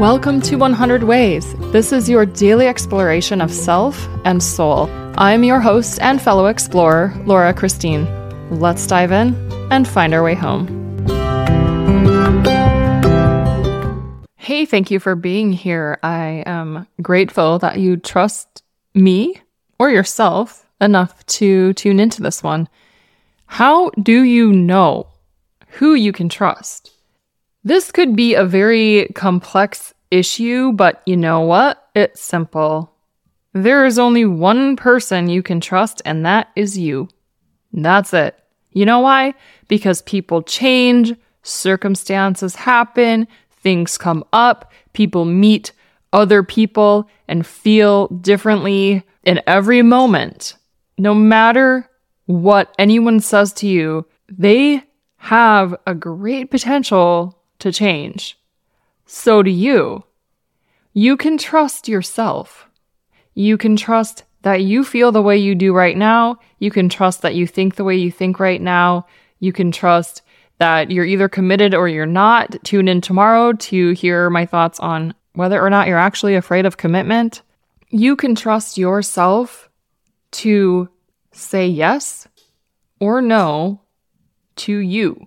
Welcome to 100 Ways. This is your daily exploration of self and soul. I'm your host and fellow explorer, Laura Christine. Let's dive in and find our way home. Hey, thank you for being here. I am grateful that you trust me or yourself enough to tune into this one. How do you know who you can trust? This could be a very complex issue, but you know what? It's simple. There is only one person you can trust, and that is you. That's it. You know why? Because people change, circumstances happen, things come up, people meet other people and feel differently in every moment. No matter what anyone says to you, they have a great potential to change. So do you. You can trust yourself. You can trust that you feel the way you do right now. You can trust that you think the way you think right now. You can trust that you're either committed or you're not. Tune in tomorrow to hear my thoughts on whether or not you're actually afraid of commitment. You can trust yourself to say yes or no to you.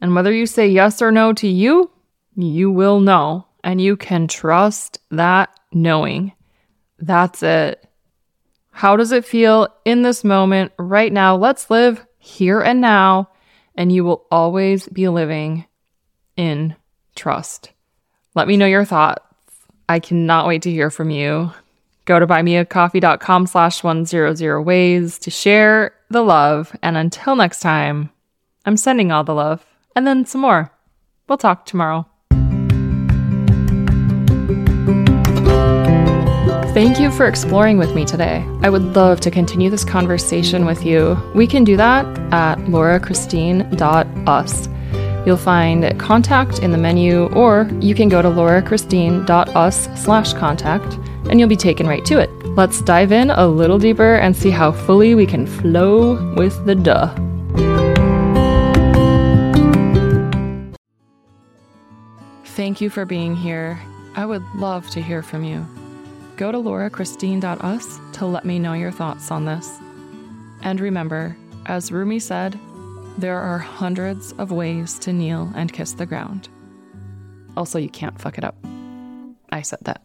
And whether you say yes or no to you, you will know. And you can trust that knowing. That's it. How does it feel in this moment right now? Let's live here and now. And you will always be living in trust. Let me know your thoughts. I cannot wait to hear from you. Go to buymeacoffee.com slash 100 ways to share the love. And until next time, I'm sending all the love and then some more. We'll talk tomorrow. Thank you for exploring with me today. I would love to continue this conversation with you. We can do that at laurachristine.us. You'll find contact in the menu, or you can go to laurachristine.us slash contact, and you'll be taken right to it. Let's dive in a little deeper and see how fully we can flow with the duh. Thank you for being here. I would love to hear from you. Go to laurachristine.us to let me know your thoughts on this. And remember, as Rumi said, there are hundreds of ways to kneel and kiss the ground. Also, you can't fuck it up. I said that.